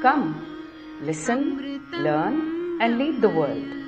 Come, listen, learn, and lead the world.